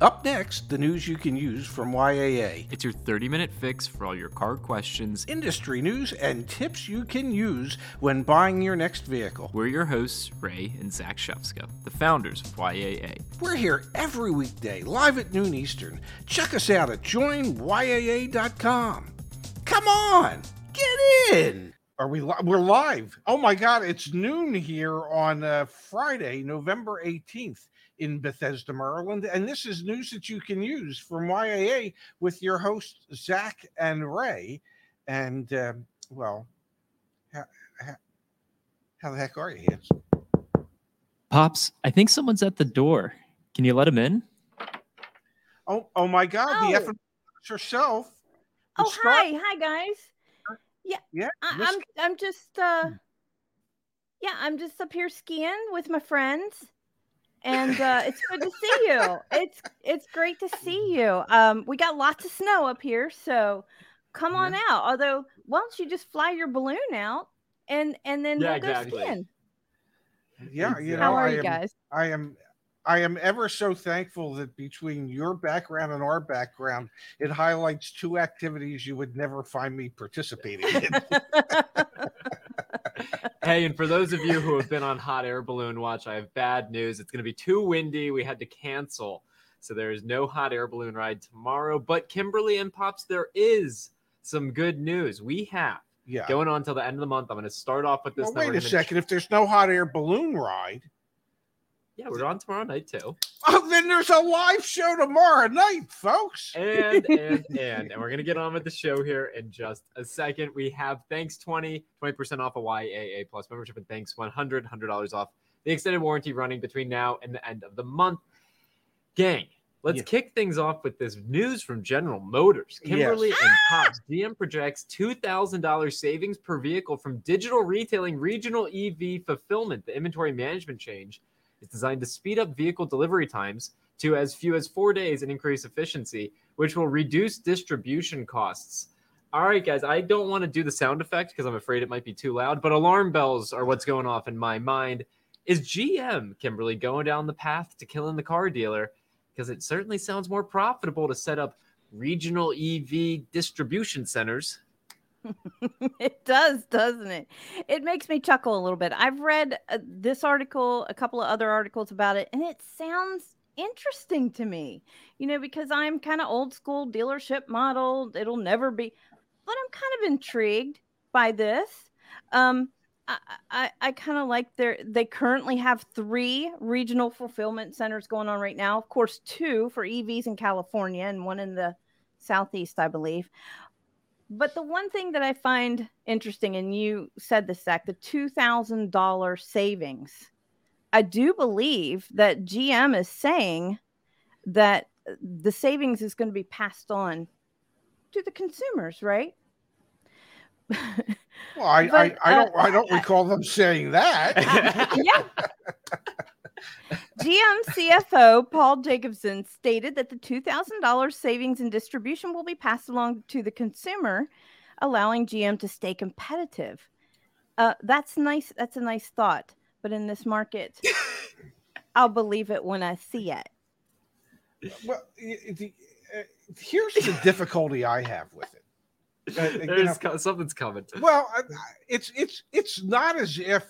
Up next, the news you can use from YAA. It's your 30 minute fix for all your car questions, industry news, and tips you can use when buying your next vehicle. We're your hosts, Ray and Zach Shefska, the founders of YAA. We're here every weekday, live at noon Eastern. Check us out at joinyaa.com. Come on, get in. Are we? Li- we're live. Oh my God! It's noon here on uh, Friday, November eighteenth in Bethesda, Maryland. And this is news that you can use from YAA with your hosts, Zach and Ray. And, um, well, how, how, how, the heck are you, Hans? Pops, I think someone's at the door. Can you let him in? Oh, oh my God, oh. the F herself. Oh, hi, hi guys. Yeah, yeah. I, am I'm, I'm just, uh, hmm. yeah, I'm just up here skiing with my friends and uh, it's good to see you. It's it's great to see you. Um, we got lots of snow up here, so come on out. Although, why don't you just fly your balloon out and and then yeah, we'll go exactly. skiing? Yeah, you know, how are I you am, guys? I am. I am ever so thankful that between your background and our background, it highlights two activities you would never find me participating in. hey, and for those of you who have been on hot air balloon watch, I have bad news. It's going to be too windy. We had to cancel. So there is no hot air balloon ride tomorrow. But Kimberly and Pops, there is some good news. We have yeah. going on till the end of the month. I'm going to start off with this. Well, wait a second. If there's no hot air balloon ride, yeah, we're on tomorrow night too. Oh, then there's a live show tomorrow night, folks. And and and and we're gonna get on with the show here in just a second. We have thanks 20, 20% off a YAA plus membership and thanks 100, $100 off the extended warranty running between now and the end of the month. Gang, let's yeah. kick things off with this news from General Motors. Kimberly yes. and Pops, GM projects $2,000 savings per vehicle from digital retailing regional EV fulfillment, the inventory management change it's designed to speed up vehicle delivery times to as few as four days and increase efficiency, which will reduce distribution costs. All right, guys, I don't want to do the sound effect because I'm afraid it might be too loud, but alarm bells are what's going off in my mind. Is GM, Kimberly, going down the path to killing the car dealer? Because it certainly sounds more profitable to set up regional EV distribution centers it does, doesn't it? It makes me chuckle a little bit. I've read uh, this article, a couple of other articles about it, and it sounds interesting to me. You know, because I'm kind of old school dealership model. It'll never be, but I'm kind of intrigued by this. Um, I, I, I kind of like their they currently have three regional fulfillment centers going on right now. Of course, two for EVs in California and one in the southeast, I believe. But the one thing that I find interesting, and you said this, Zach, the $2,000 savings. I do believe that GM is saying that the savings is going to be passed on to the consumers, right? Well, I, but, I, I, don't, uh, I don't recall them saying that. yeah. GM CFO Paul Jacobson stated that the $2,000 savings in distribution will be passed along to the consumer, allowing GM to stay competitive. Uh, that's nice. That's a nice thought. But in this market, I'll believe it when I see it. Well, the, uh, here's the difficulty I have with it. Uh, There's know, something's coming. To. Well, it's it's it's not as if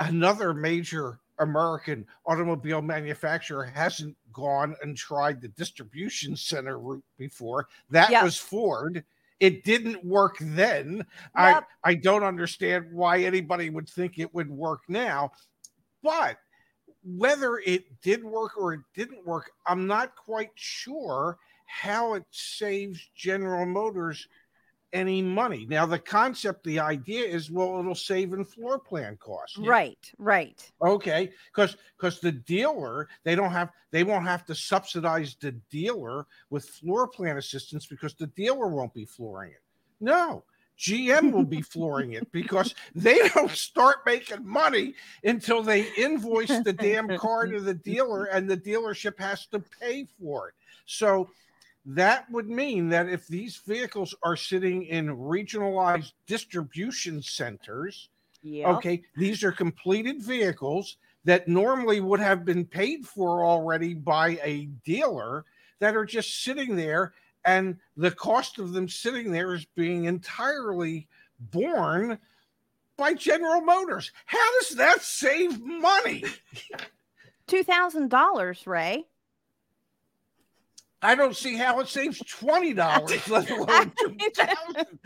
another major American automobile manufacturer hasn't gone and tried the distribution center route before. That yep. was Ford. It didn't work then. Yep. I I don't understand why anybody would think it would work now. But whether it did work or it didn't work, I'm not quite sure how it saves General Motors any money. Now, the concept, the idea is, well, it'll save in floor plan costs. Right, right. Okay, because because the dealer they don't have they won't have to subsidize the dealer with floor plan assistance because the dealer won't be flooring it. No, GM will be flooring it because they don't start making money until they invoice the damn car to the dealer and the dealership has to pay for it. So that would mean that if these vehicles are sitting in regionalized distribution centers, okay, these are completed vehicles that normally would have been paid for already by a dealer that are just sitting there and the cost of them sitting there is being entirely borne by General Motors. How does that save money? $2,000, Ray. I don't see how it saves twenty dollars, let alone two thousand.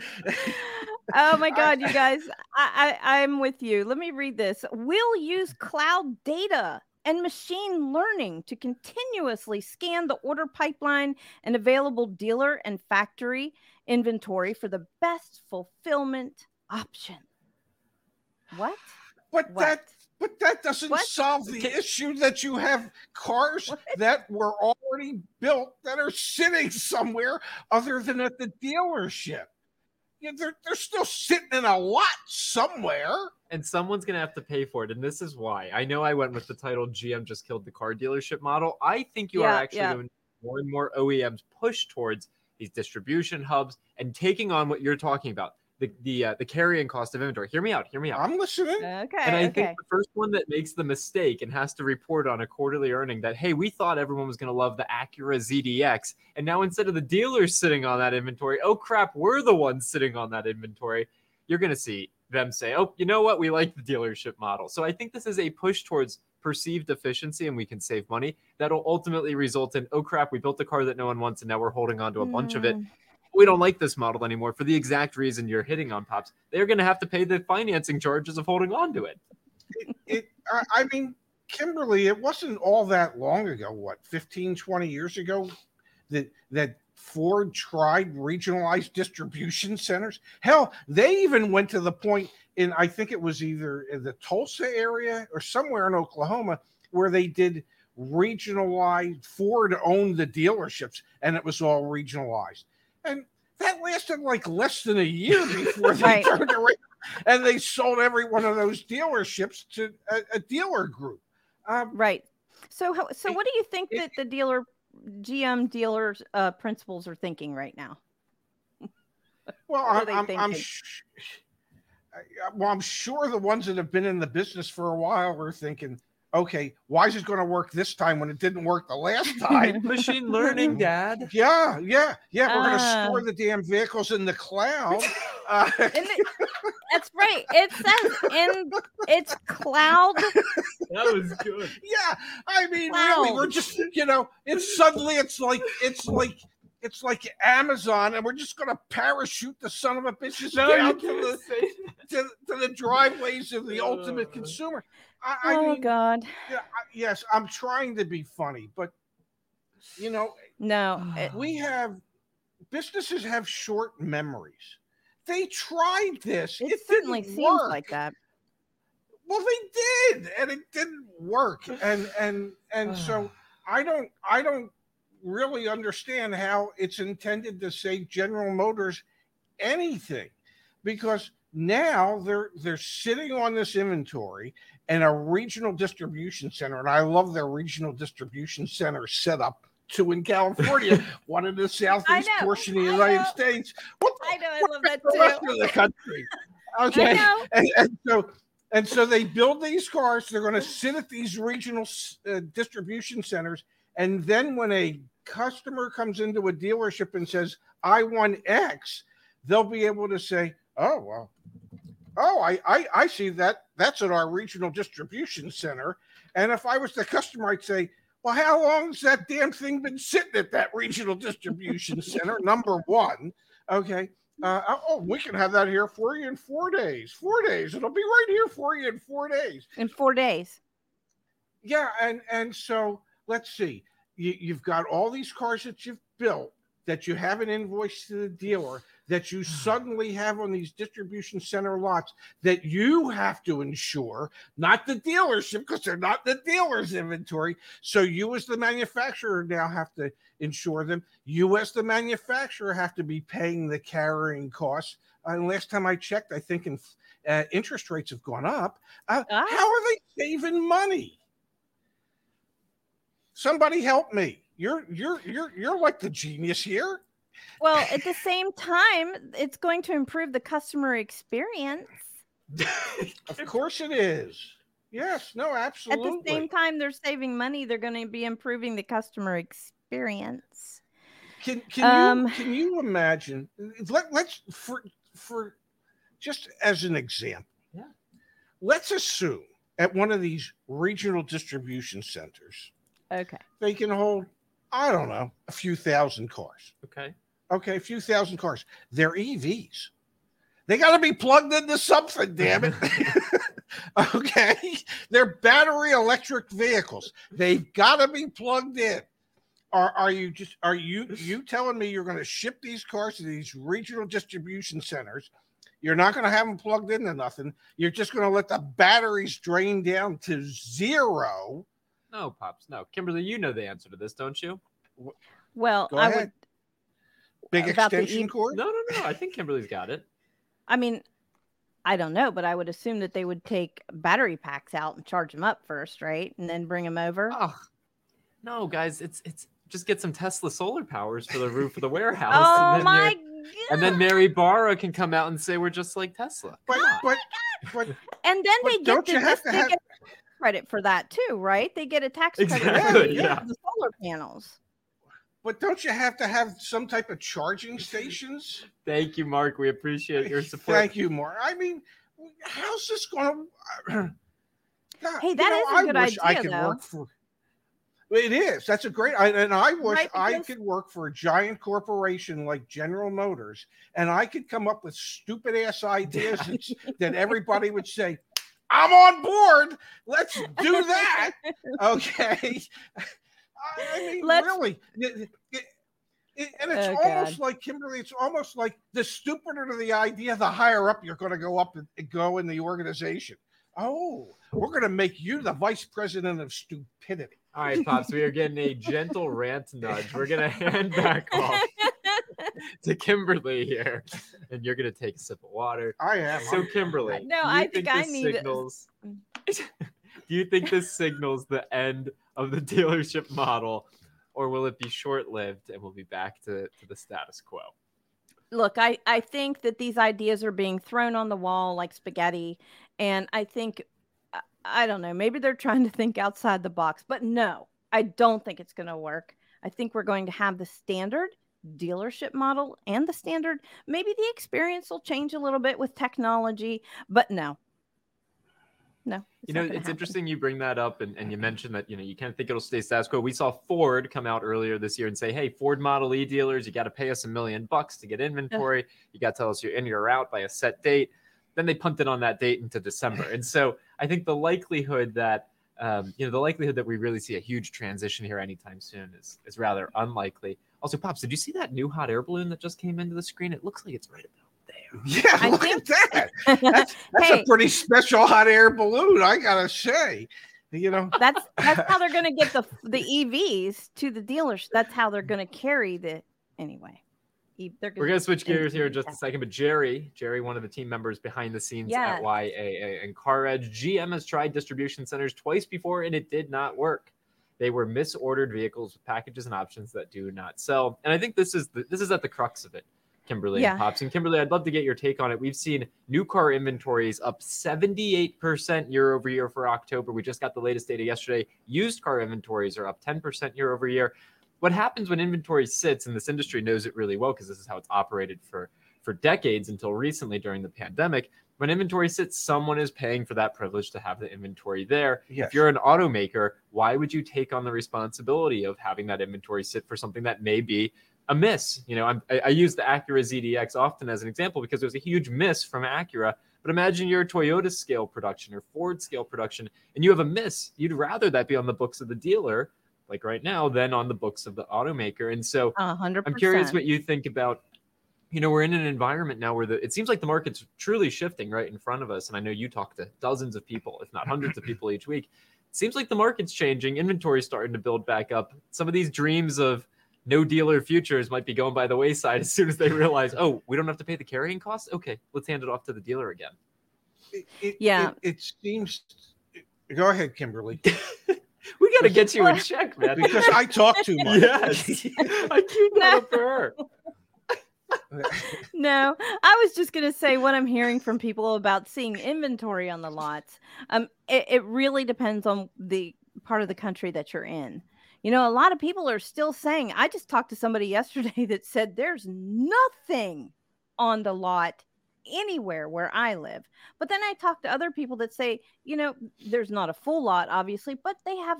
oh my god, you guys, I, I I'm with you. Let me read this. We'll use cloud data and machine learning to continuously scan the order pipeline and available dealer and factory inventory for the best fulfillment option. What? But What? that but that doesn't What? solve the issue that you have cars What? that were already built that are sitting somewhere other than at the dealership. Yeah, they're they're still sitting in a lot somewhere. and someone's gonna have to pay for it. And this is why. I know I went with the title GM just killed the car dealership model. I think you are actually yeah. going more and more OEMs push towards these distribution hubs and taking on what you're talking about. The the uh, the carrying cost of inventory. Hear me out, hear me out. I'm listening. Okay. and I okay. think the first one that makes the mistake and has to report on a quarterly earning that, hey, we thought everyone was going to love the Acura ZDX. And now instead of the dealers sitting on that inventory, oh crap, we're the ones sitting on that inventory. You're going to see them say, oh, you know what? We like the dealership model. So I think this is a push towards perceived efficiency and we can save money. That'll ultimately result in, oh crap, we built a car that no one wants and now we're holding on to a bunch of it Mm, we don't like this model anymore for the exact reason you're hitting on pops they're going to have to pay the financing charges of holding on to it It I, I mean, Kimberly, it wasn't all that long ago, what, 15, 20 years ago that that Ford tried regionalized distribution centers. Hell, they even went to the point in I think it was either in the Tulsa area or somewhere in Oklahoma where they did regionalized Ford owned the dealerships and it was all regionalized. And that lasted like less than a year before they Right. turned around and they sold every one of those dealerships to a, a dealer group. Um, Right. So, how, so It- what do you think it- that the dealer, GM dealers, uh, principals are thinking right now? well, I'm, I'm, I'm sh- well, I'm sure the ones that have been in the business for a while are thinking, okay, why is it going to work this time when it didn't work the last time? machine learning dad yeah, yeah, yeah. We're going to Ah. store the damn vehicles in the cloud. Uh, And it- that's right. It says in it's cloud. that was good yeah, I mean, really, we're just, you know, it's suddenly it's like it's like it's like Amazon, and we're just going to parachute the son of a bitches no, down to the say to, to the driveways of the ultimate Uh. consumer. I, I oh mean, God. yeah, I- yes, I'm trying to be funny, but you know, No. it- we have businesses have short memories. They tried this. It, It, certainly didn't seems work. like that. Well, they did, and it didn't work. And and and so I don't I don't really understand how it's intended to save General Motors anything because now they're they're sitting on this inventory and a regional distribution center and I love their regional distribution center setup too in California, one in the southeast know, portion of the I United know. States. What I know. I love that the rest too. of the country? Okay and, and so and so they build these cars they're going to sit at these regional uh, distribution centers and then when a customer comes into a dealership and says i want x they'll be able to say oh well oh i i, I see that that's at our regional distribution center and if i was the customer i'd say well how long's that damn thing been sitting at that regional distribution center number one okay uh, oh, we can have that here for you in four days. Four days. It'll be right here for you in four days. In four days. Yeah, and and so let's see. You, you've got all these cars that you've built that you haven't invoiced to the dealer that you suddenly have on these distribution center lots that you have to insure, not the dealership because they're not the dealer's inventory. So you as the manufacturer now have to insure them. You as the manufacturer have to be paying the carrying costs. And last time I checked, I think in, uh, interest rates have gone up. Uh, Ah. How are they saving money? Somebody help me. You're you're you're you're like the genius here. Well, at the same time, it's going to improve the customer experience. Of course it is. Yes, no, absolutely. At the same time, they're saving money. They're going to be improving the customer experience. Can can Um, you can you imagine? Let let's for for just as an example. Yeah. Let's assume at one of these regional distribution centers Okay. they can hold I don't know a few thousand cars. Okay. Okay, a few thousand cars. They're EVs. They got to be plugged into something, damn it. okay, they're battery electric vehicles. They've got to be plugged in. Are, are you just are you you telling me you're going to ship these cars to these regional distribution centers? You're not going to have them plugged into nothing. You're just going to let the batteries drain down to zero. No, pops. No, Kimberly, you know the answer to this, don't you? Well, Go I ahead. would. Big About the extension cord. No, no, no. I think Kimberly's got it. I mean, I don't know, but I would assume that they would take battery packs out and charge them up first, right, and then bring them over. Oh, no, guys. It's it's just get some Tesla solar powers for the roof of the warehouse. Oh and then my you're- And then Mary Barra can come out and say we're just like Tesla. Oh but Come on. but but And then But they get don't the, you have this- to they have- get credit for that too, right? They get a tax credit for Exactly, the- yeah. the solar panels. But don't you have to have some type of charging stations? Thank you, Mark. We appreciate your support. Thank you, Mark. I mean, how's this going uh, to? Hey, that is a I good wish I idea, could though. work for. It is. That's a great. I, and I wish Right, I could work for a giant corporation like General Motors, and I could come up with stupid ass ideas that, that everybody would say, "I'm on board. Let's do that." okay. I, I mean, Let's- really. It- it- it- and it's Oh, almost like Kimberly. It's almost like the stupider the idea, the higher up you're going to go up and and go in the organization. Oh, we're going to make you the vice president of stupidity. All right, Pops, we are getting a gentle rant nudge. We're going to hand back off to Kimberly here, and you're going to take a sip of water. I am. So, Kimberly, No, I think I this need signals. do you think this signals the end of the dealership model, or will it be short-lived and we'll be back to, to the status quo? Look, I, I think that these ideas are being thrown on the wall like spaghetti. And I think, I don't know, maybe they're trying to think outside the box, but no, I don't think it's going to work. I think we're going to have the standard dealership model and the standard. Maybe the experience will change a little bit with technology, but no. No. You know, it's happen. interesting you bring that up, and, and you mentioned that you know you kind of think it'll stay status quo. We saw Ford come out earlier this year and say, "Hey, Ford Model E dealers, you got to pay us a million bucks to get inventory. You got to tell us you're in, you're out by a set date." Then they punted on that date into December, and so I think the likelihood that um, you know the likelihood that we really see a huge transition here anytime soon is is rather unlikely. Also, pops, did you see that new hot air balloon that just came into the screen? It looks like it's right about there. Yeah, I look think- at that. That's, that's Hey. a pretty special hot air balloon, I gotta say. You know, that's that's how they're going to get the the EVs to the dealers. That's how they're going to carry the anyway. They're We're gonna switch gears here in just a second, but Jerry, Jerry, one of the team members behind the scenes Yes. at YAA and Car Edge, GM has tried distribution centers twice before and it did not work. They were misordered vehicles with packages and options that do not sell. And I think this is the, this is at the crux of it, Kimberly Yeah. and Pops. And Kimberly, I'd love to get your take on it. We've seen new car inventories up 78% year over year for October. We just got the latest data yesterday. Used car inventories are up 10% year over year what happens when inventory sits and this industry knows it really well because this is how it's operated for for decades until recently during the pandemic when inventory sits someone is paying for that privilege to have the inventory there yes. if you're an automaker why would you take on the responsibility of having that inventory sit for something that may be a miss you know I, I use the acura zdx often as an example because there's a huge miss from acura but imagine you're a toyota scale production or ford scale production and you have a miss you'd rather that be on the books of the dealer like right now than on the books of the automaker. And so A hundred. I'm curious what you think about. You know, we're in an environment now where the it seems like the market's truly shifting right in front of us. And I know you talk to dozens of people, if not hundreds of people each week. It seems like the market's changing. Inventory's starting to build back up. Some of these dreams of no dealer futures might be going by the wayside as soon as they realize, oh, we don't have to pay the carrying costs. Okay, let's hand it off to the dealer again. It, it, Yeah. It, it seems. Go ahead, Kimberly. We got to get you in check, man. Because I talk too much. yes, I keep that up for her. no, I was just going to say what I'm hearing from people about seeing inventory on the lots. Um, it, it really depends on the part of the country that you're in. You know, a lot of people are still saying, I just talked to somebody yesterday that said there's nothing on the lot anywhere where I live. But then I talk to other people that say, you know, there's not a full lot, obviously, but they have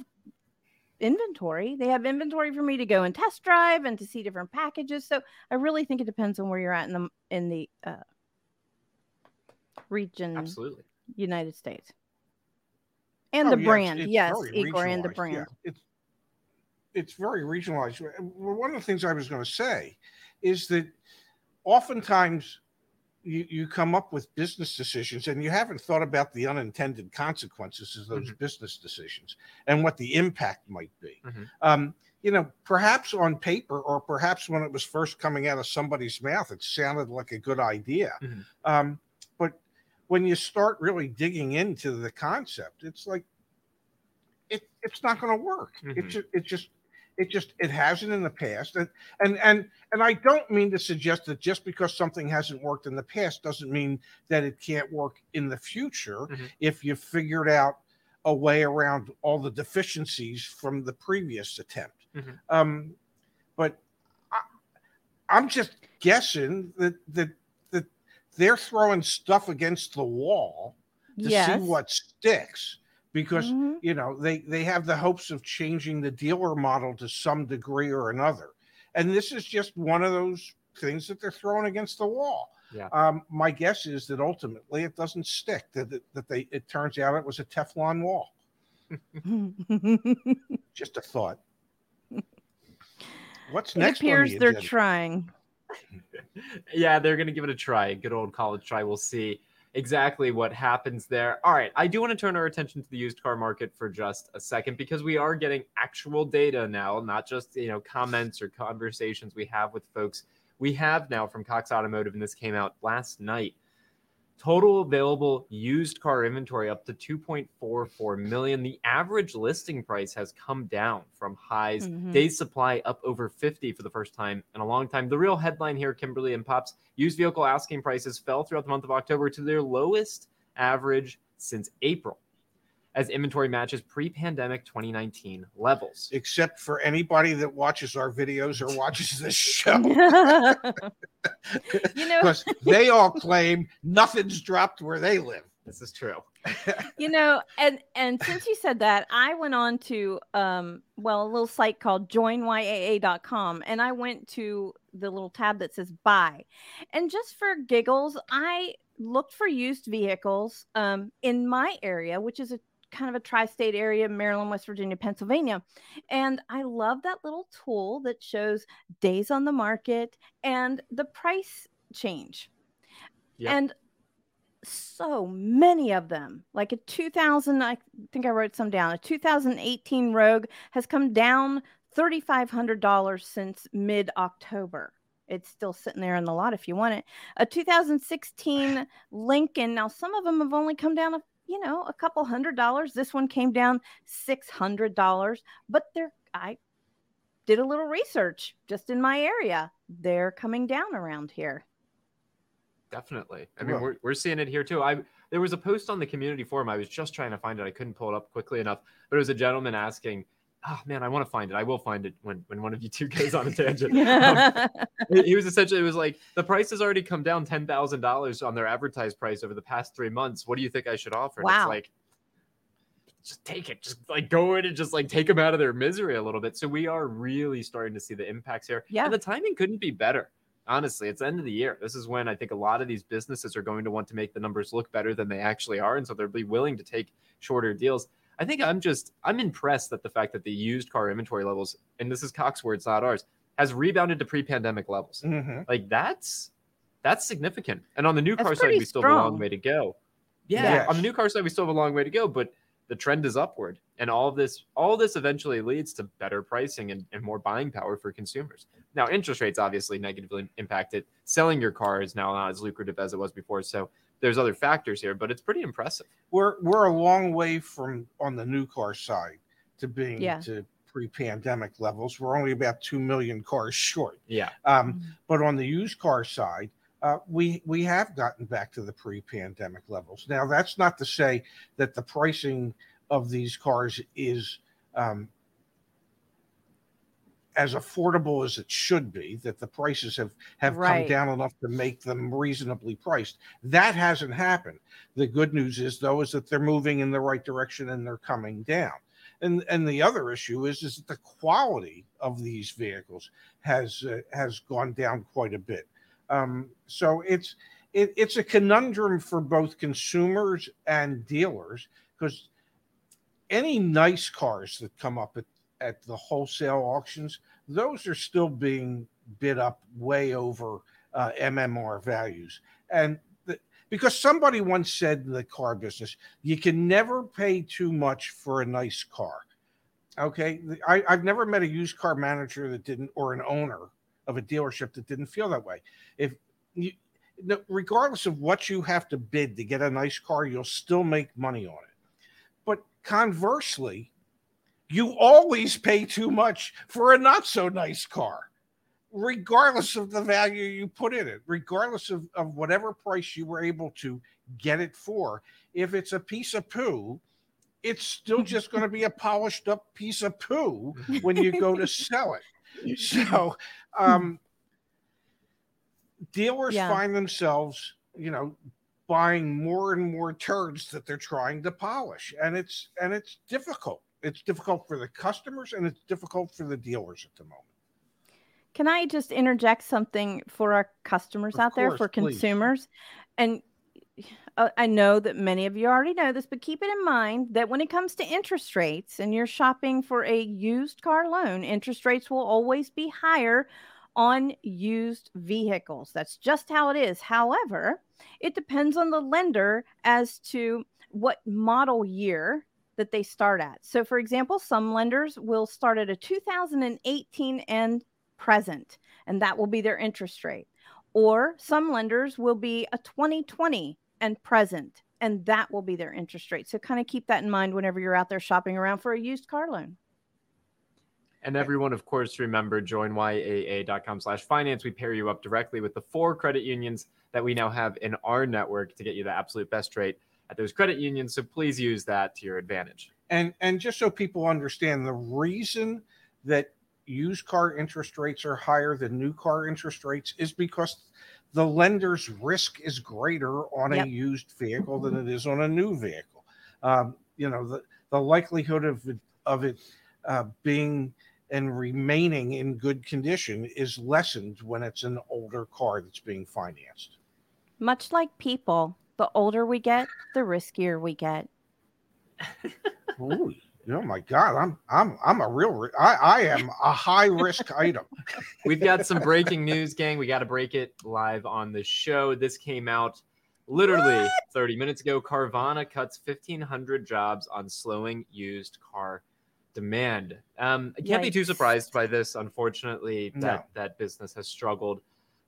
inventory. They have inventory for me to go and test drive and to see different packages. So I really think it depends on where you're at in the in the uh, region, Absolutely. United States, and Oh, the yeah, brand. it's yes, very Igor and the brand. yeah. It's it's very regionalized. One of the things I was going to say is that oftentimes you, you come up with business decisions and you haven't thought about the unintended consequences of those Mhm. business decisions and what the impact might be. Mhm. Um, you know, perhaps on paper or perhaps when it was first coming out of somebody's mouth, it sounded like a good idea. Mhm. Um, but when you start really digging into the concept, it's like it, it's not going to work. It Mhm. just it just it just it hasn't in the past and and and and i don't mean to suggest that just because something hasn't worked in the past doesn't mean that it can't work in the future Mhm. if you've figured out a way around all the deficiencies from the previous attempt Mhm. um but I, i'm just guessing that that that they're throwing stuff against the wall to Yes. see what sticks because Mhm. you know they they have the hopes of changing the dealer model to some degree or another and this is just one of those things that they're throwing against the wall Yeah. um my guess is that ultimately it doesn't stick that that, that they it turns out it was a teflon wall just a thought what's it next appears the they're trying. yeah, they're going to give it a try. Good old college try. We'll see exactly what happens there. All right. I do want to turn our attention to the used car market for just a second because we are getting actual data now, not just, you know, comments or conversations we have with folks. We have now from Cox Automotive, and this came out last night. Total available used car inventory up to 2.44 million. The average listing price has come down from highs. Mhm. Days supply up over 50 for the first time in a long time. The real headline here, Kimberly and Pops, used vehicle asking prices fell throughout the month of October to their lowest average since April as inventory matches pre-pandemic 2019 levels. except for anybody that watches our videos or watches this show you know, because they all claim nothing's dropped where they live This is true. you know, and and since you said that, I went on to um well, a little site called joinyaa.com and I went to the little tab that says buy. And just for giggles, I looked for used vehicles um in my area, which is a kind of a tri-state area, Maryland, West Virginia, Pennsylvania. And I love that little tool that shows days on the market and the price change. Yep. And so many of them, like a 2000, I think I wrote some down. A 2018 Rogue has come down $3,500 since mid October. It's still sitting there in the lot if you want it. A 2016 Lincoln. Now, some of them have only come down, a, you know, a couple hundred dollars. This one came down $600, but they're, I did a little research just in my area. They're coming down around here. Definitely. I mean, we're, we're seeing it here too. I there was a post on the community forum. I was just trying to find it. I couldn't pull it up quickly enough. But it was a gentleman asking, "Oh man, I want to find it. I will find it when when one of you two goes on a tangent." Um, he was essentially it was like the price has already come down ten thousand dollars on their advertised price over the past three months. What do you think I should offer? And Wow. It's like just take it, just like go in and just like take them out of their misery a little bit. So we are really starting to see the impacts here. Yeah. And the timing couldn't be better. Honestly, it's the end of the year. This is when I think a lot of these businesses are going to want to make the numbers look better than they actually are. And so they'll be willing to take shorter deals. I think I'm just I'm impressed that the fact that the used car inventory levels, and this is Cox words, not ours, has rebounded to pre-pandemic levels. Mhm. Like that's that's significant. And on the new That's car side, we still have a long way to go. Yeah, Yes. on the new car side, we still have a long way to go, but the trend is upward. And all of this, all this eventually leads to better pricing and, and more buying power for consumers. Now, interest rates obviously negatively impacted. Selling your car is now not as lucrative as it was before. So there's other factors here, but it's pretty impressive. we're we're a long way from on the new car side to being Yeah. to pre-pandemic levels. We're only about two million cars short. Yeah. Um, but on the used car side, uh, we we have gotten back to the pre-pandemic levels. Now, that's not to say that the pricing of these cars is um, as affordable as it should be. That the prices have have Right. come down enough to make them reasonably priced. That hasn't happened. The good news is though is that they're moving in the right direction and they're coming down. And and the other issue is is that the quality of these vehicles has uh, has gone down quite a bit. Um, so it's it, it's a conundrum for both consumers and dealers because any nice cars that come up at, at the wholesale auctions, those are still being bid up way over uh, MMR values. And the, because somebody once said in the car business, you can never pay too much for a nice car. Okay. I, I've never met a used car manager that didn't, or an owner of a dealership that didn't feel that way. If you, regardless of what you have to bid to get a nice car, you'll still make money on it. But conversely, you always pay too much for a not so nice car, regardless of the value you put in it, regardless of, of whatever price you were able to get it for. If it's a piece of poo, it's still just going to be a polished up piece of poo when you go to sell it. So, um, dealers Yeah. find themselves, you know, buying more and more turds that they're trying to polish, and it's and it's difficult. It's difficult for the customers and it's difficult for the dealers at the moment. Can I just interject something for our customers Of out there, for please. consumers? And uh, I know that many of you already know this, but keep it in mind that when it comes to interest rates and you're shopping for a used car loan, interest rates will always be higher on used vehicles. That's just how it is. However, it depends on the lender as to what model year that they start at. So, for example, some lenders will start at a 2018 and present, and that will be their interest rate. Or some lenders will be a 2020 and present, and that will be their interest rate. So, kind of keep that in mind whenever you're out there shopping around for a used car loan. And everyone, of course, remember joinyaa.com slash finance. We pair you up directly with the four credit unions that we now have in our network to get you the absolute best rate at those credit unions. So please use that to your advantage. And and just so people understand, the reason that used car interest rates are higher than new car interest rates is because the lender's risk is greater on Yep. a used vehicle than it is on a new vehicle. Um, you know, the, the likelihood of it, of it uh, being and remaining in good condition is lessened when it's an older car that's being financed. Much like people, the older we get, the riskier we get. Ooh, oh my God, I'm I'm I'm a real I I am a high risk item. We've got some breaking news, gang. We got to break it live on the show. This came out literally 30 minutes ago. Carvana cuts 1,500 jobs on slowing used car demand. Um, I can't be too surprised by this. Unfortunately, that No. that business has struggled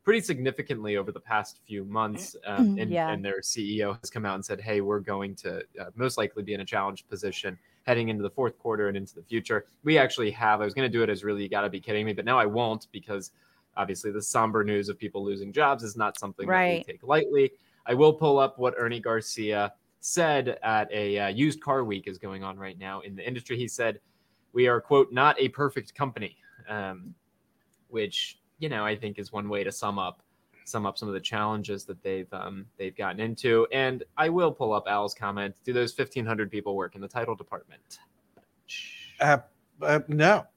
pretty significantly over the past few months. Um, and, Yeah. and their CEO has come out and said, "Hey, we're going to uh, most likely be in a challenged position." Heading into the fourth quarter and into the future, we actually have. I was going to do it as really, you got to be kidding me, but now I won't because obviously the somber news of people losing jobs is not something that we take lightly. I will pull up what Ernie Garcia said at a uh, used car week is going on right now in the industry. He said, "We are quote not a perfect company," um, which you know I think is one way to sum up sum up some of the challenges that they've um, they've gotten into. And I will pull up Al's comment. Do those fifteen hundred people work in the title department? Uh, uh, no.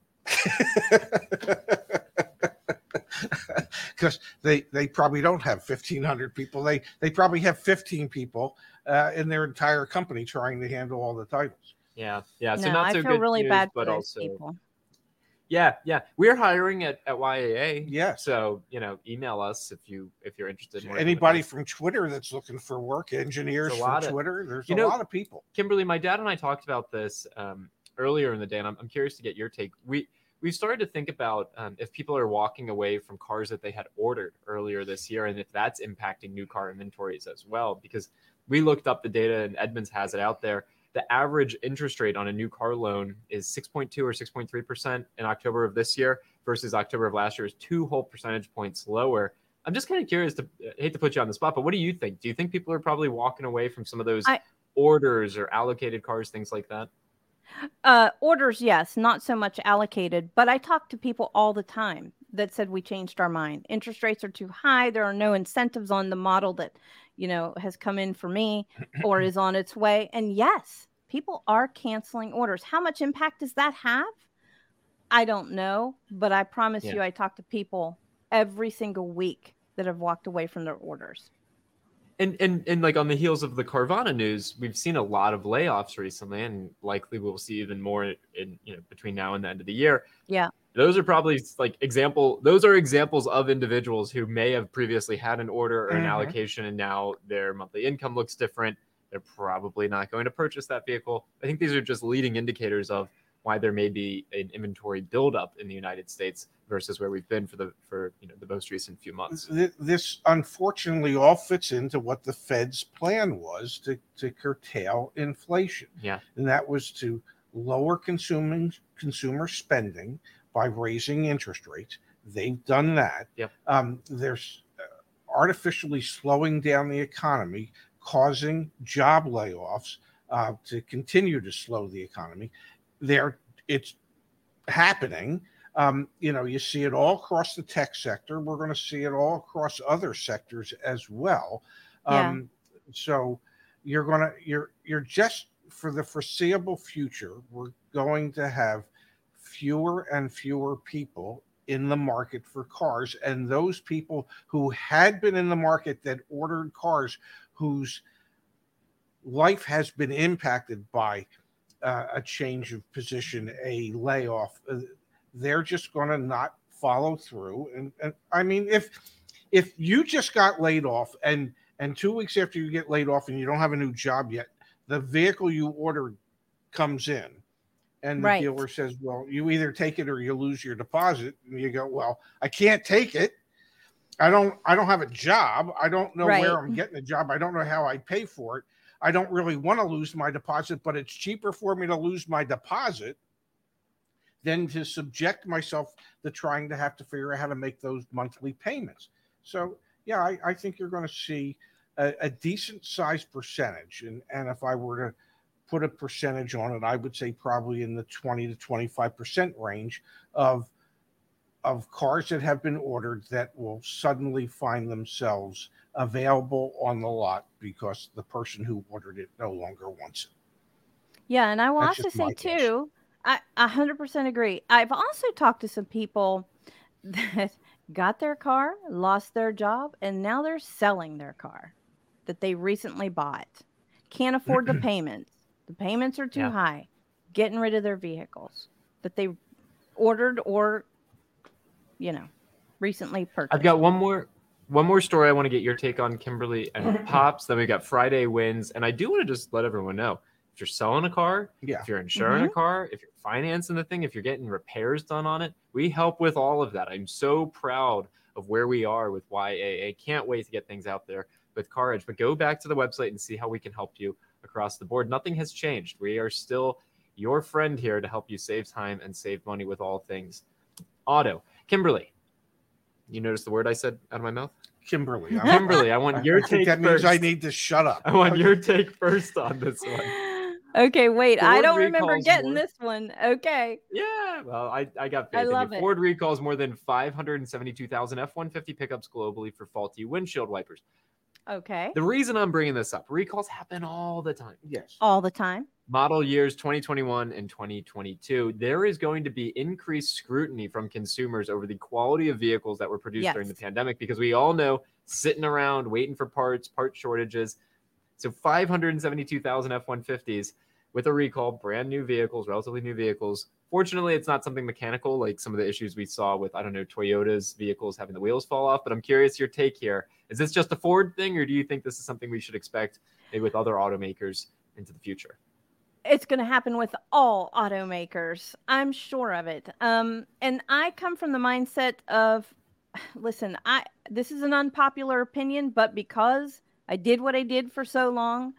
Because they, they probably don't have 1,500 people. They they probably have 15 people uh, in their entire company trying to handle all the titles. Yeah, yeah. So no, not I so feel good really news, bad but for those also people. Yeah, yeah. We're hiring at, at YAA. Yeah. So you know, email us if you if you're interested. in Anybody from Twitter that's looking for work, engineers a from lot of- Twitter, there's a know- lot of people. Kimberly, my dad and I talked about this um, earlier in the day, and I'm, I'm curious to get your take. We we started to think about um, if people are walking away from cars that they had ordered earlier this year, and if that's impacting new car inventories as well. Because we looked up the data, and Edmunds has it out there. The average interest rate on a new car loan is 6.2 or 6.3% in October of this year versus October of last year is two whole percentage points lower. I'm just kind of curious to I hate to put you on the spot, but what do you think? Do you think people are probably walking away from some of those I- orders or allocated cars, things like that? Uh, orders, yes, not so much allocated, but I talk to people all the time that said we changed our mind. Interest rates are too high. There are no incentives on the model that, you know, has come in for me or is on its way. And yes, people are canceling orders. How much impact does that have? I don't know, but I promise Yeah. you, I talk to people every single week that have walked away from their orders. And, and and like on the heels of the Carvana news, we've seen a lot of layoffs recently, and likely we'll see even more in you know between now and the end of the year. Yeah. Those are probably like example. Those are examples of individuals who may have previously had an order or an Mhm. allocation, and now their monthly income looks different. They're probably not going to purchase that vehicle. I think these are just leading indicators of why there may be an inventory buildup in the United States versus where we've been for the for you know the most recent few months. This unfortunately all fits into what the Fed's plan was to, to curtail inflation. Yeah. And that was to lower consuming consumer spending by raising interest rates. They've done that. Yep. Um, there's uh, artificially slowing down the economy, causing job layoffs uh, to continue to slow the economy. There, it's happening. Um, you know, you see it all across the tech sector. We're going to see it all across other sectors as well. Yeah. Um, so you're going to you're you're just for the foreseeable future. We're going to have fewer and fewer people in the market for cars, and those people who had been in the market that ordered cars, whose life has been impacted by uh, a change of position, a layoff. Uh, they're just going to not follow through. And, and I mean, if if you just got laid off and and two weeks after you get laid off and you don't have a new job yet, the vehicle you ordered comes in, and the Right. dealer says, "Well, you either take it or you lose your deposit." And you go, "Well, I can't take it." I don't I don't have a job. I don't know Right. where I'm getting a job. I don't know how I pay for it. I don't really want to lose my deposit, but it's cheaper for me to lose my deposit than to subject myself to trying to have to figure out how to make those monthly payments. So yeah, I, I think you're going to see a, a decent sized percentage. And and if I were to put a percentage on it, I would say probably in the 20 to 25 percent range of of cars that have been ordered that will suddenly find themselves available on the lot because the person who ordered it no longer wants it. Yeah, and I will That's also say too, I a hundred percent agree. I've also talked to some people that got their car, lost their job, and now they're selling their car that they recently bought. Can't afford the payments. The payments are too Yeah. high. Getting rid of their vehicles that they ordered or, you know, recently purchased. I've got one more one more story I want to get your take on, Kimberly and Pops. Then we got Friday wins, and I do want to just let everyone know if you're selling a car, Yeah. if you're insuring Mm-hmm. a car, if you're financing the thing, if you're getting repairs done on it, we help with all of that. I'm so proud of where we are with YAA. Can't wait to get things out there with Car Edge. But go back to the website and see how we can help you across the board. Nothing has changed. We are still your friend here to help you save time and save money with all things auto. Kimberly, you notice the word I said out of my mouth? Kimberly. I'm- Kimberly, I want your I think take that means. I need to shut up. I want your take first on this one. Okay, wait. I don't remember getting more- this one. Okay. Yeah, well, I, I got faith I in you. love it. Ford recalls more than 572,000 F-150 pickups globally for faulty windshield wipers. Okay. The reason I'm bringing this up, recalls happen all the time. Yes. All the time. Model years 2021 and 2022, there is going to be increased scrutiny from consumers over the quality of vehicles that were produced during the pandemic because we all know sitting around waiting for parts, part shortages. So 572,000 F-150s with a recall, brand new vehicles, relatively new vehicles. Fortunately, it's not something mechanical like some of the issues we saw with, I don't know, Toyota's vehicles having the wheels fall off. But I'm curious your take here. Is this just a Ford thing, or do you think this is something we should expect maybe with other automakers into the future? it's going to happen with all automakers. I'm sure of it. Um, and I come from the mindset of, listen, I this is an unpopular opinion, but because I did what I did for so long,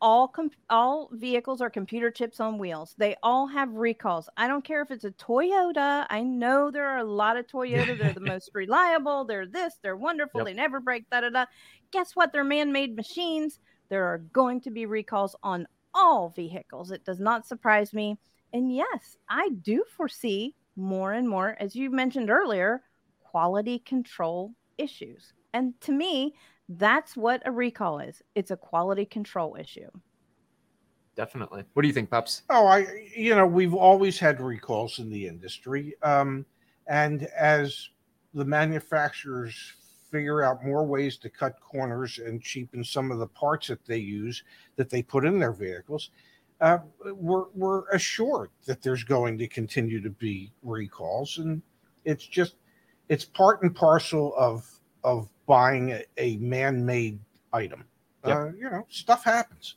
all com- all vehicles are computer chips on wheels. They all have recalls. I don't care if it's a Toyota. I know there are a lot of Toyota. They're the most reliable. They're this. They're wonderful. Yep. They never break. Da da da. Guess what? They're man-made machines. There are going to be recalls on all vehicles. It does not surprise me. And yes, I do foresee more and more, as you mentioned earlier, quality control issues. And to me, that's what a recall is. It's a quality control issue. Definitely. What do you think, Pops? Oh, I you know we've always had recalls in the industry, um, and as the manufacturers figure out more ways to cut corners and cheapen some of the parts that they use that they put in their vehicles, uh, we're we're assured that there's going to continue to be recalls, and it's just it's part and parcel of of buying a, a man-made item. Yep. Uh, you know, stuff happens.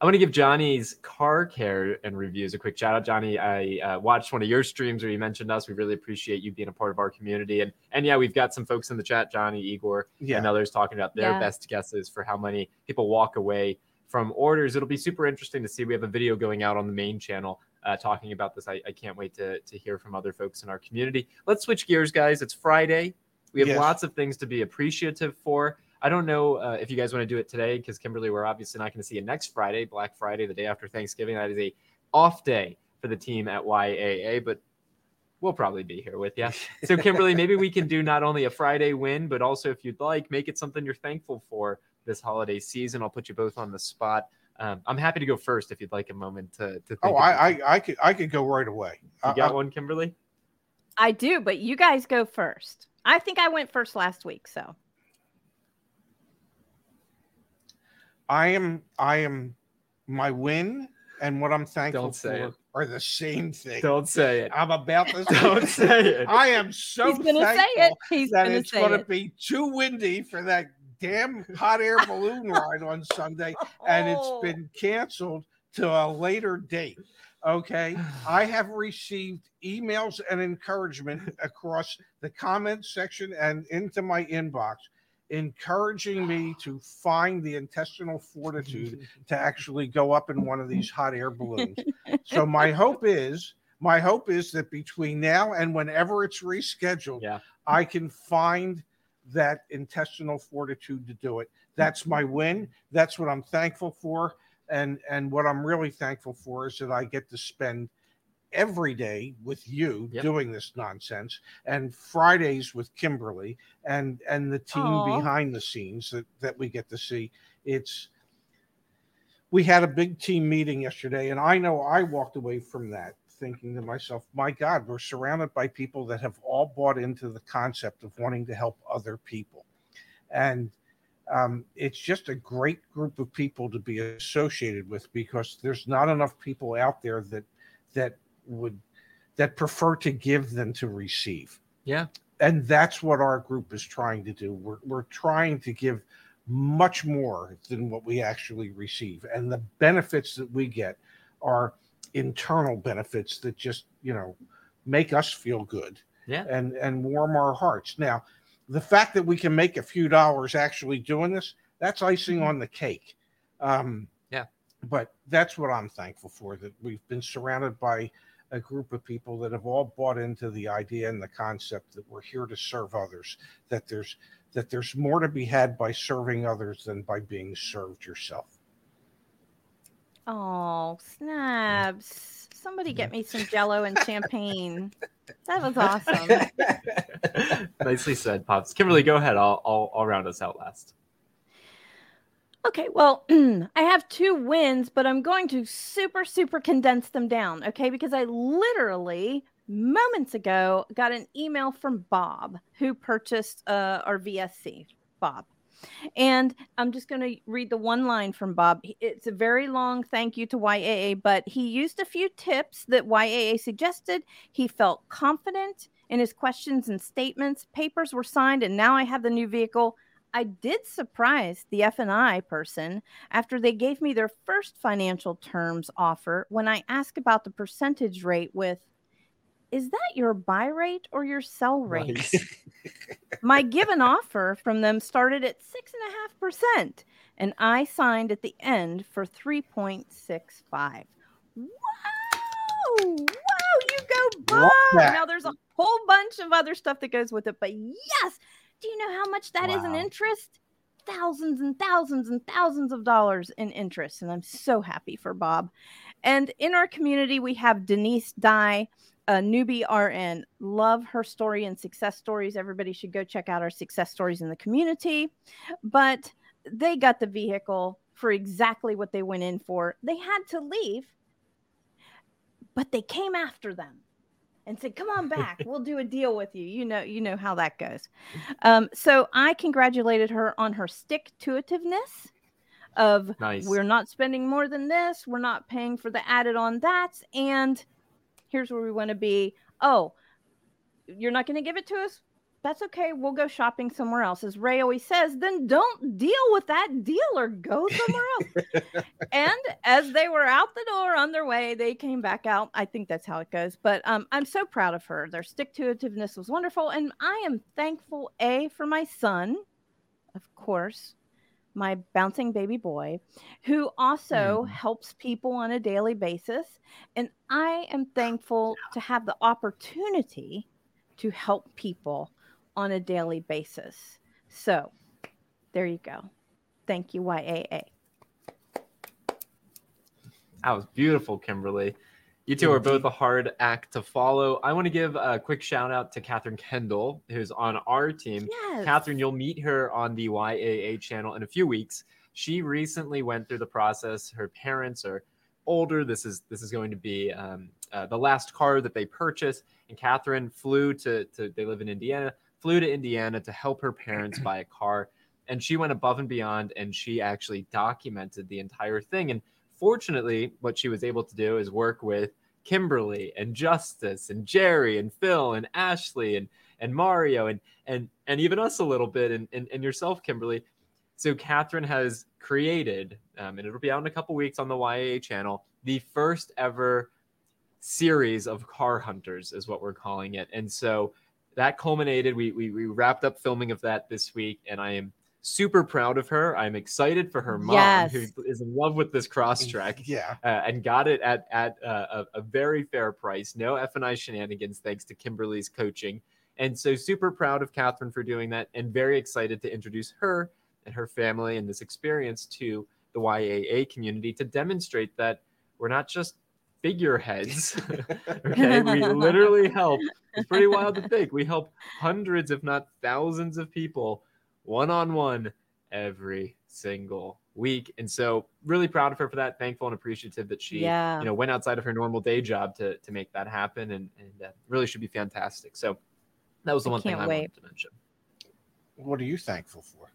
I want to give Johnny's car care and reviews a quick shout out. Johnny, I uh, watched one of your streams where you mentioned us. We really appreciate you being a part of our community. And and yeah, we've got some folks in the chat, Johnny, Igor, Yeah. and others talking about their Yeah. best guesses for how many people walk away from orders. It'll be super interesting to see. We have a video going out on the main channel uh, talking about this. I, I can't wait to, to hear from other folks in our community. Let's switch gears, guys. It's Friday. We have Yes. lots of things to be appreciative for. I don't know uh, if you guys want to do it today because Kimberly, we're obviously not going to see you next Friday, Black Friday, the day after Thanksgiving. That is a off day for the team at YAA, but we'll probably be here with you. So, Kimberly, maybe we can do not only a Friday win, but also, if you'd like, make it something you're thankful for this holiday season. I'll put you both on the spot. Um, I'm happy to go first if you'd like a moment to. to think Oh, I. I, I could, I could go right away. You I- got I- one, Kimberly? I do, but you guys go first. I think I went first last week, so I am, I am, my win and what I'm thankful Don't say for it. are the same thing. Don't say it. I'm about to Don't say it. I am so he's gonna say thankful it. He's that gonna it's say going to it. be too windy for that damn hot air balloon ride on Sunday, and it's oh. been canceled to a later date. Okay, I have received emails and encouragement across the comment section and into my inbox, encouraging me to find the intestinal fortitude to actually go up in one of these hot air balloons. so my hope is, my hope is that between now and whenever it's rescheduled, Yeah. I can find that intestinal fortitude to do it. That's my win. Mm-hmm. That's what I'm thankful for. And and what I'm really thankful for is that I get to spend every day with you Yep. doing this nonsense and Fridays with Kimberly and and the team Aw. behind the scenes that that we get to see. It's we had a big team meeting yesterday and I know I walked away from that thinking to myself, my God, we're surrounded by people that have all bought into the concept of wanting to help other people. And um, it's just a great group of people to be associated with because there's not enough people out there that that would that prefer to give than to receive. Yeah. And that's what our group is trying to do. We're, we're trying to give much more than what we actually receive. And the benefits that we get are internal benefits that just, you know, make us feel good Yeah. and and warm our hearts. Now, the fact that we can make a few dollars actually doing this, that's icing on the cake. Um, Yeah. But that's what I'm thankful for that we've been surrounded by a group of people that have all bought into the idea and the concept that we're here to serve others, that there's that there's more to be had by serving others than by being served yourself. Oh, snaps. Somebody get me some jello and champagne. That was awesome. Nicely said, Pops. Kimberly, go ahead. I'll, I'll, I'll round us out last. Okay, well, I have two wins, but I'm going to super, super condense them down, okay? Because I literally moments ago got an email from Bob who purchased uh, our VSC, Bob. And I'm just going to read the one line from Bob. It's a very long thank you to YAA, but he used a few tips that YAA suggested. He felt confident in his questions and statements. Papers were signed, and now I have the new vehicle. I did surprise the F&I person after they gave me their first financial terms offer when I asked about the percentage rate with is that your buy rate or your sell rate? Nice. My given offer from them started at six and a half percent, and I signed at the end for three point six five. Wow! Wow! You go, Bob! Now there's a whole bunch of other stuff that goes with it, but yes, do you know how much that wow. is in interest? Thousands and thousands and thousands of dollars in interest, and I'm so happy for Bob. And in our community, we have Denise Dye a newbie RN. Love her story and success stories. Everybody should go check out our success stories in the community. But they got the vehicle for exactly what they went in for. They had to leave, but they came after them and said, "Come on back. We'll do a deal with you." You know, you know how that goes. Um, so I congratulated her on her stick to itiveness of nice. we're not spending more than this, we're not paying for the added on that, and here's where we want to be. Oh, you're not going to give it to us? That's okay. We'll go shopping somewhere else. As Ray always says, then don't deal with that dealer. Go somewhere else. and as they were out the door on their way, they came back out. I think that's how it goes. But um, I'm so proud of her. Their stick to itiveness was wonderful. And I am thankful, A, for my son, of course, my bouncing baby boy, who also mm. helps people on a daily basis. And I am thankful to have the opportunity to help people on a daily basis. So there you go. Thank you, YAA. That was beautiful, Kimberly. You two are both a hard act to follow. I want to give a quick shout out to Catherine Kendall, who's on our team. Yes. Catherine, you'll meet her on the YAA channel in a few weeks. She recently went through the process. Her parents are older. This is this is going to be um, uh, the last car that they purchased. And Catherine flew to to they live in Indiana. Flew to Indiana to help her parents buy a car, and she went above and beyond. And she actually documented the entire thing. And fortunately, what she was able to do is work with Kimberly and Justice and Jerry and Phil and Ashley and and Mario and and and even us a little bit and and, and yourself, Kimberly. So Catherine has created, um, and it'll be out in a couple weeks on the YAA channel, the first ever series of car hunters is what we're calling it. And so that culminated. We, we we wrapped up filming of that this week, and I am super proud of her. I'm excited for her mom, yes. who is in love with this Crosstrek, yeah, uh, and got it at at uh, a, a, very fair price. No F and I shenanigans, thanks to Kimberly's coaching. And so, super proud of Catherine for doing that, and very excited to introduce her and her family and this experience to the YAA community to demonstrate that we're not just figureheads. okay, we literally help. It's pretty wild to think we help hundreds, if not thousands, of people one on one every single week. And so really proud of her for that. Thankful and appreciative that she, yeah. you know, went outside of her normal day job to, to make that happen and, and uh, really should be fantastic. So that was the I one thing I wait. wanted to mention. What are you thankful for?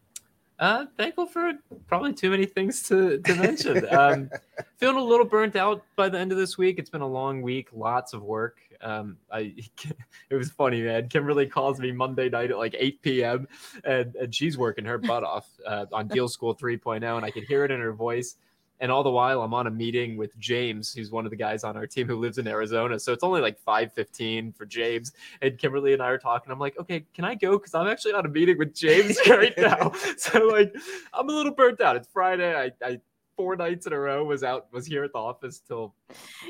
Uh, thankful for probably too many things to, to mention. um, feeling a little burnt out by the end of this week. It's been a long week, lots of work. Um, I it was funny, man. Kimberly calls me Monday night at like 8 p.m. and, and she's working her butt off uh, on Deal School 3.0, and I could hear it in her voice. And all the while, I'm on a meeting with James, who's one of the guys on our team who lives in Arizona. So it's only like 5:15 for James. And Kimberly and I are talking. I'm like, okay, can I go? Because I'm actually on a meeting with James right now. so like, I'm a little burnt out. It's Friday. I, I four nights in a row was out was here at the office till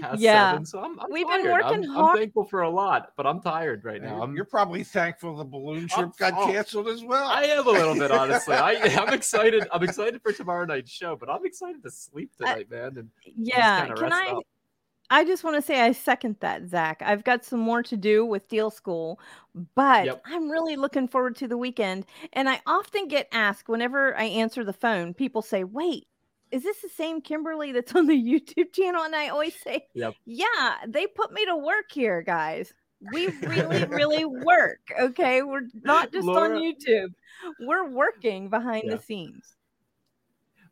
past yeah. seven. So I'm, I'm we've tired. been working I'm, hard. I'm thankful for a lot, but I'm tired right now. I'm, you're probably thankful the balloon trip got oh, canceled as well. I am a little bit honestly. I I'm excited. I'm excited for tomorrow night's show, but I'm excited to sleep tonight, I, man. And yeah, can I? Up. I just want to say I second that, Zach. I've got some more to do with Deal School, but yep. I'm really looking forward to the weekend. And I often get asked whenever I answer the phone, people say, wait, is this the same Kimberly that's on the YouTube channel? And I always say, yep. yeah, they put me to work here, guys. We really, really work. Okay. We're not just Laura, on YouTube, we're working behind yeah. the scenes.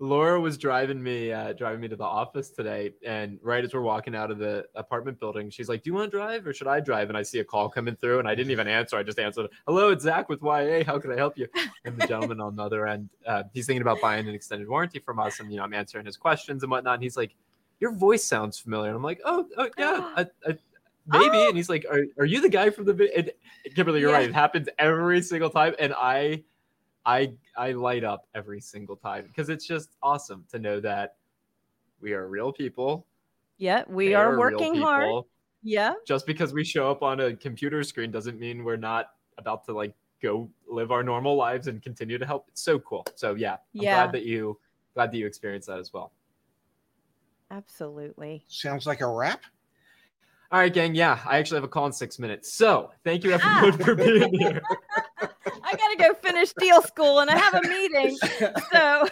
Laura was driving me, uh, driving me to the office today, and right as we're walking out of the apartment building, she's like, "Do you want to drive, or should I drive?" And I see a call coming through, and I didn't even answer. I just answered, "Hello, it's Zach with YA. How can I help you?" And the gentleman on the other end, uh, he's thinking about buying an extended warranty from us, and you know, I'm answering his questions and whatnot. And he's like, "Your voice sounds familiar," and I'm like, "Oh, oh yeah, I, I, maybe. Oh. And he's like, are, are you the guy from the vi-" and Kimberly, you're Yeah. right. It happens every single time. And I, I, I light up every single time because it's just awesome to know that we are real people. Yeah, we they are working hard. Yeah. Just because we show up on a computer screen doesn't mean we're not about to like go live our normal lives and continue to help. It's so cool. So yeah, I'm Yeah. glad that you glad that you experienced that as well. Absolutely. Sounds like a wrap. All right, gang. Yeah, I actually have a call in six minutes. So thank you Ah. everyone for being here. I gotta go finish deal school and I have a meeting. So,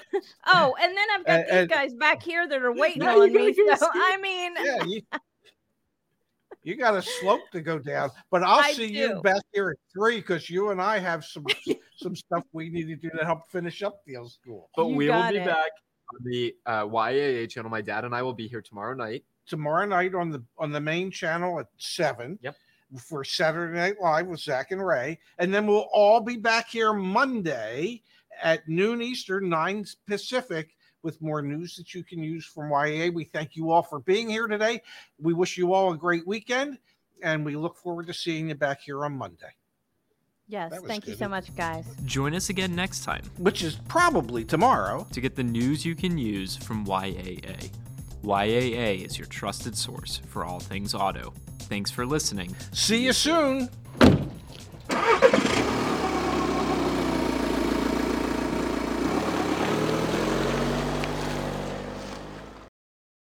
oh, and then I've got And- these and- guys back here that are waiting Now on me. So, I mean, yeah, you, you got a slope to go down. But I'll I see do. you back here at three because you and I have some some stuff we need to do to help finish up deal school. But You we will be it. back on the uh, YAA channel. My dad and I will be here tomorrow night. Tomorrow night on the on the main channel at seven. Yep. For Saturday Night Live with Zach and Ray, and then we'll all be back here Monday at noon Eastern, nine Pacific, with more news that you can use from YA. We thank you all for being here today. We wish you all a great weekend, and we look forward to seeing you back here on Monday, yes, That was thank you so much, guys. Join us again next time which is probably tomorrow. to get the news you can use from YAA. YAA is your trusted source for all things auto. Thanks for listening. See you soon.